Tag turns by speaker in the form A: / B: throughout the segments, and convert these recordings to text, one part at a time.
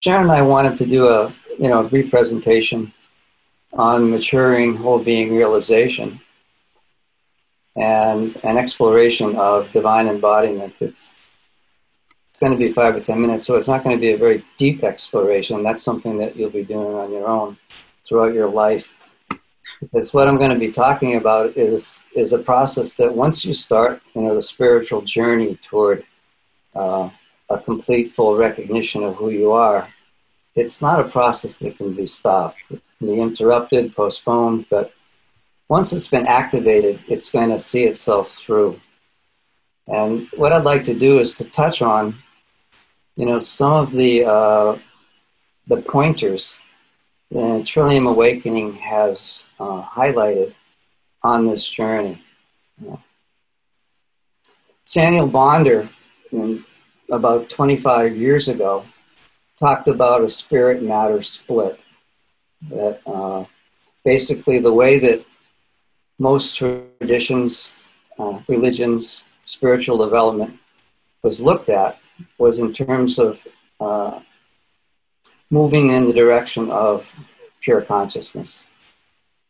A: Sharon and I wanted to do a you know a brief presentation on maturing whole being realization and an exploration of divine embodiment. It's it's going to be five or ten minutes, so it's not going to be a very deep exploration. That's something that you'll be doing on your own throughout your life. Because what I'm going to be talking about is is a process that once you start, you know, the spiritual journey toward uh, a complete, full recognition of who you are, it's not a process that can be stopped. It can be interrupted, postponed, but once it's been activated, it's going to see itself through. And what I'd like to do is to touch on, you know, some of the uh, the pointers that Trillium Awakening has uh, highlighted on this journey. Saniel Bonder, in, about 25 years ago, talked about a spirit matter split. That uh, basically the way that most traditions, uh, religions, spiritual development was looked at was in terms of uh, moving in the direction of pure consciousness,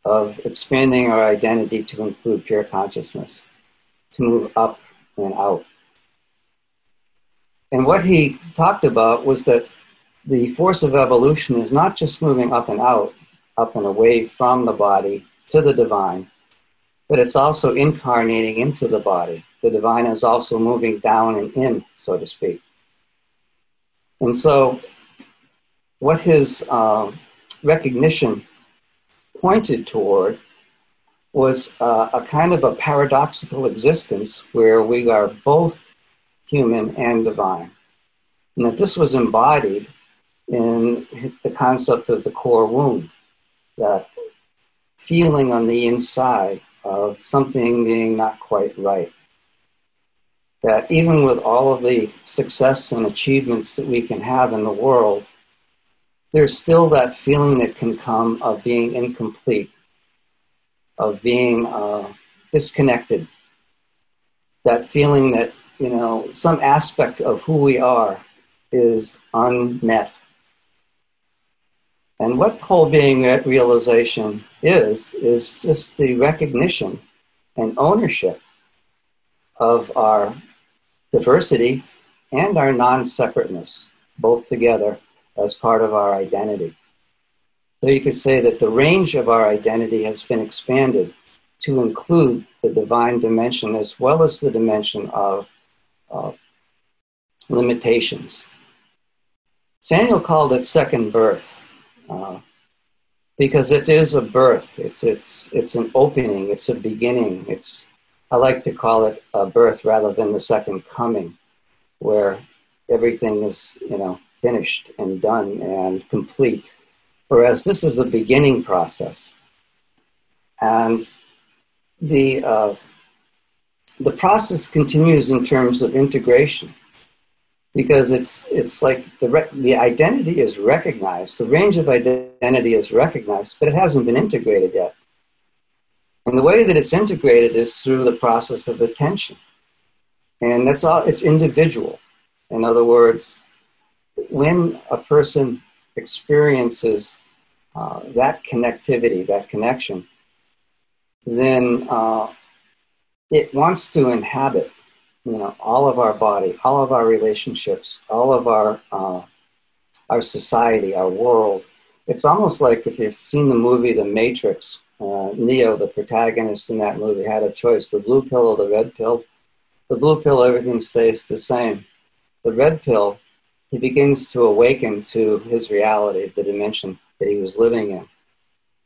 A: of expanding our identity to include pure consciousness, to move up and out. And what he talked about was that the force of evolution is not just moving up and out, up and away from the body to the divine, but it's also incarnating into the body. The divine is also moving down and in, so to speak. And so, what his uh, recognition pointed toward was uh, a kind of a paradoxical existence where we are both human and divine. And that this was embodied in the concept of the core wound, that feeling on the inside of something being not quite right. That even with all of the success and achievements that we can have in the world, there's still that feeling that can come of being incomplete, of being uh, disconnected. That feeling that, you know, some aspect of who we are is unmet. And what whole being realization is, is just the recognition and ownership of our diversity and our non separateness, both together as part of our identity. So you could say that the range of our identity has been expanded to include the divine dimension as well as the dimension of uh, limitations. Saniel called it second birth uh, because it is a birth. It's it's it's an opening. It's a beginning. It's I like to call it a birth rather than the second coming, where everything is you know finished and done and complete. Whereas this is a beginning process. And the, uh, the process continues in terms of integration because it's, it's like the, re- the identity is recognized, the range of identity is recognized, but it hasn't been integrated yet. And the way that it's integrated is through the process of attention. And that's all, it's individual. In other words, when a person experiences uh, that connectivity, that connection, then uh, it wants to inhabit, you know, all of our body, all of our relationships, all of our uh, our society, our world. It's almost like if you've seen the movie The Matrix, uh, Neo, the protagonist in that movie, had a choice: the blue pill or the red pill. The blue pill, everything stays the same. The red pill, he begins to awaken to his reality, the dimension that he was living in.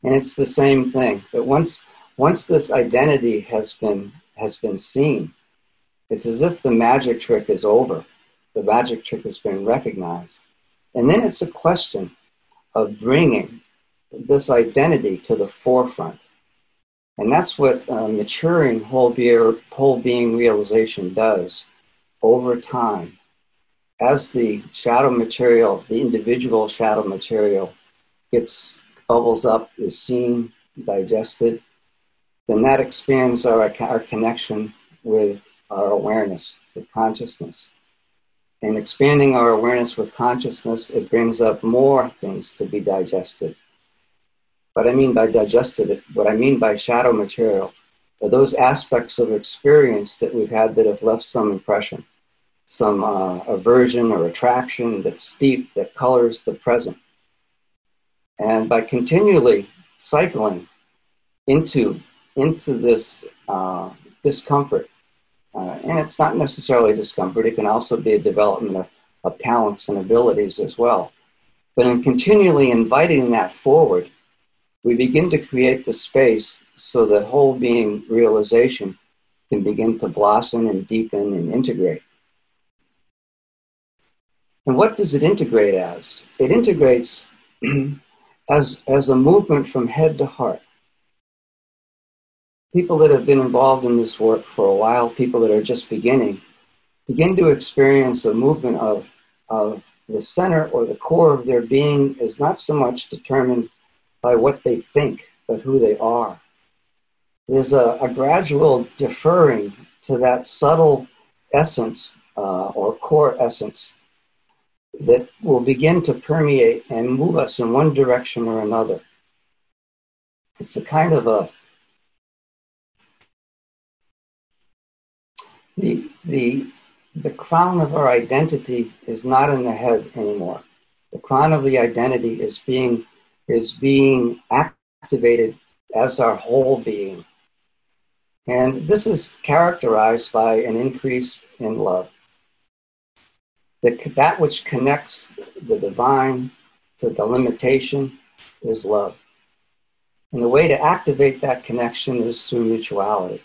A: And it's the same thing. But once once this identity has been has been seen, it's as if the magic trick is over. The magic trick has been recognized. And then it's a question of bringing this identity to the forefront. And that's what uh, maturing whole, whole being realization does over time as the shadow material, the individual shadow material, gets bubbles up, is seen, digested, then that expands our, our connection with our awareness, with consciousness. and expanding our awareness with consciousness, it brings up more things to be digested. What I mean by digested, what I mean by shadow material are those aspects of experience that we've had that have left some impression, some uh, aversion or attraction that's steep, that colors the present. And by continually cycling into, into this uh, discomfort, uh, and it's not necessarily discomfort, it can also be a development of, of talents and abilities as well. But in continually inviting that forward, we begin to create the space so that whole being realization can begin to blossom and deepen and integrate. And what does it integrate as? It integrates as, as a movement from head to heart. People that have been involved in this work for a while, people that are just beginning, begin to experience a movement of, of the center or the core of their being is not so much determined by what they think, but who they are. There's a, a gradual deferring to that subtle essence uh, or core essence that will begin to permeate and move us in one direction or another. It's a kind of a the the the crown of our identity is not in the head anymore. The crown of the identity is being is being activated as our whole being. And this is characterized by an increase in love. That, that which connects the divine to the limitation is love. And the way to activate that connection is through mutuality.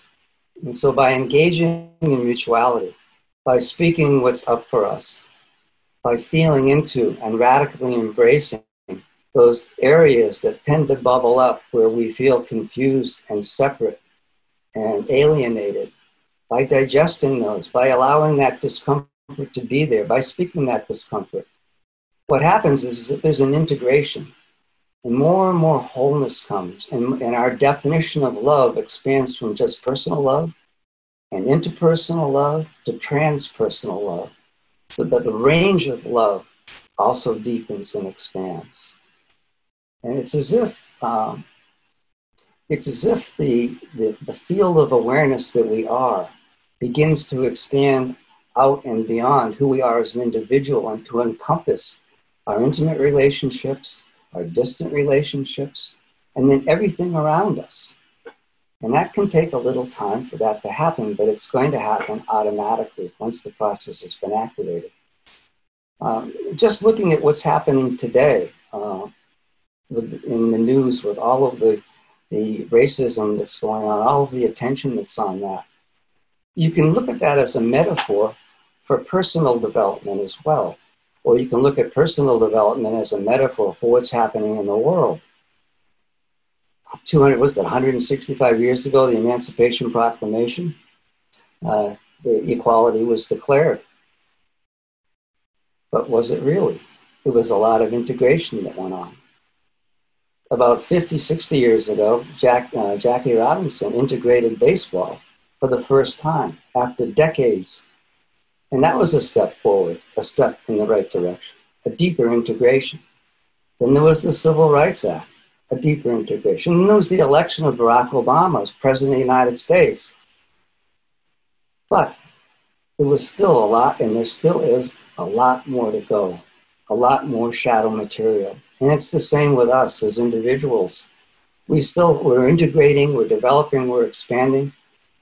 A: And so by engaging in mutuality, by speaking what's up for us, by feeling into and radically embracing those areas that tend to bubble up where we feel confused and separate and alienated, by digesting those, by allowing that discomfort to be there, by speaking that discomfort, what happens is that there's an integration. And more and more wholeness comes. And, and our definition of love expands from just personal love and interpersonal love to transpersonal love. So that the range of love also deepens and expands. And it's as if um, it's as if the, the, the field of awareness that we are begins to expand out and beyond who we are as an individual and to encompass our intimate relationships, our distant relationships, and then everything around us. And that can take a little time for that to happen, but it's going to happen automatically once the process has been activated. Um, just looking at what's happening today uh, in the news with all of the, the racism that's going on, all of the attention that's on that, you can look at that as a metaphor for personal development as well. Or you can look at personal development as a metaphor for what's happening in the world. 200, was that 165 years ago, the Emancipation Proclamation, uh, equality was declared. But was it really? It was a lot of integration that went on. About 50, 60 years ago, Jack, uh, Jackie Robinson integrated baseball for the first time after decades. And that was a step forward, a step in the right direction, a deeper integration. Then there was the Civil Rights Act a deeper integration. And there was the election of Barack Obama as President of the United States. But there was still a lot, and there still is a lot more to go, a lot more shadow material. And it's the same with us as individuals. We still, we're integrating, we're developing, we're expanding,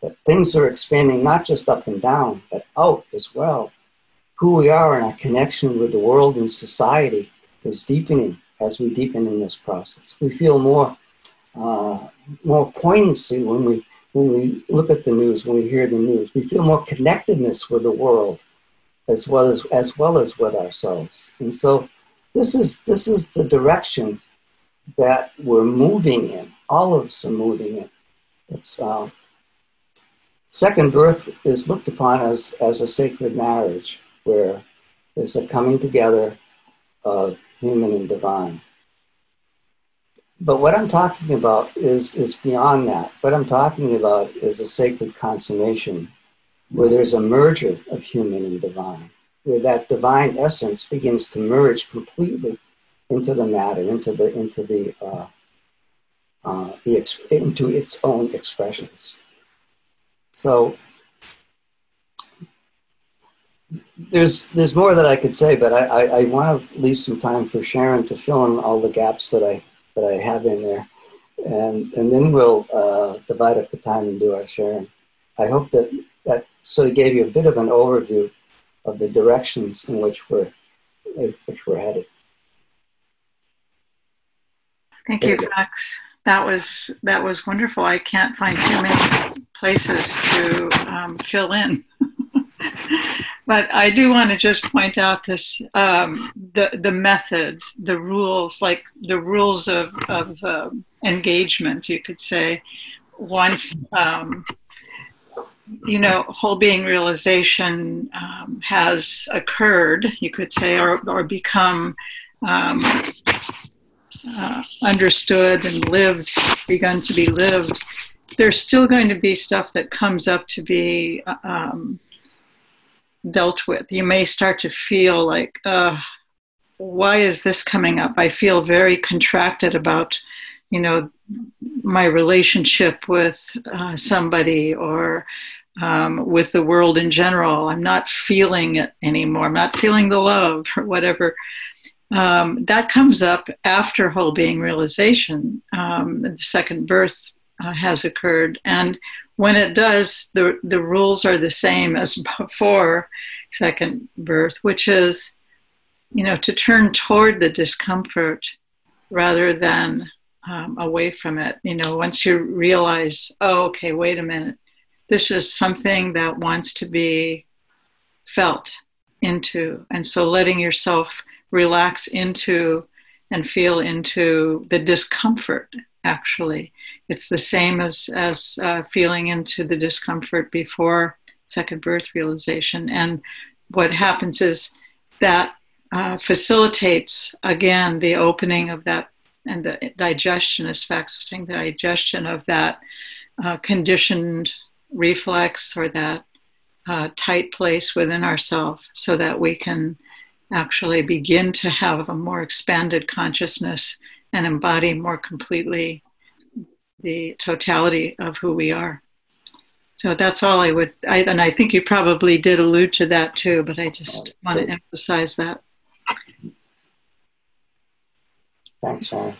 A: but things are expanding not just up and down, but out as well. Who we are and our connection with the world and society is deepening as we deepen in this process. We feel more, uh, more poignancy when we, when we look at the news, when we hear the news. We feel more connectedness with the world as well as, as, well as with ourselves. And so this is, this is the direction that we're moving in. All of us are moving in. It's, uh, second birth is looked upon as, as a sacred marriage where there's a coming together of human and divine. But what I'm talking about is, is beyond that. What I'm talking about is a sacred consummation where there's a merger of human and divine. where that divine essence begins to merge completely into the matter, into the into the, uh, uh, the into its own expressions. So there's there's more that I could say, but I, I, I want to leave some time for Sharon to fill in all the gaps that I that I have in there, and and then we'll uh, divide up the time and do our sharing. I hope that that sort of gave you a bit of an overview of the directions in which we're which we're headed.
B: Thank you, Max. That was that was wonderful. I can't find too many places to um, fill in. but I do want to just point out this um, the the method, the rules, like the rules of of um, engagement, you could say. Once um, you know, whole being realization um, has occurred, you could say, or or become. Uh, understood and lived, begun to be lived, there's still going to be stuff that comes up to be um, dealt with. You may start to feel like, uh, why is this coming up? I feel very contracted about, you know, my relationship with uh, somebody or um, with the world in general. I'm not feeling it anymore. I'm not feeling the love or whatever. Um, that comes up after whole being realization. Um, the second birth uh, has occurred. And when it does, the, the rules are the same as before second birth, which is, you know, to turn toward the discomfort rather than um, away from it. You know, once you realize, oh, okay, wait a minute, this is something that wants to be felt into. And so letting yourself relax into and feel into the discomfort, actually, it's the same as as uh, feeling into the discomfort before second birth realization. And what happens is that uh, facilitates again the opening of that and the digestion, was saying, the digestion of that uh, conditioned reflex or that uh, tight place within ourselves, so that we can actually begin to have a more expanded consciousness and embody more completely the totality of who we are. So that's all I would, I, and I think you probably did allude to that too, but I just want to emphasize that.
A: Thanks, Sharon.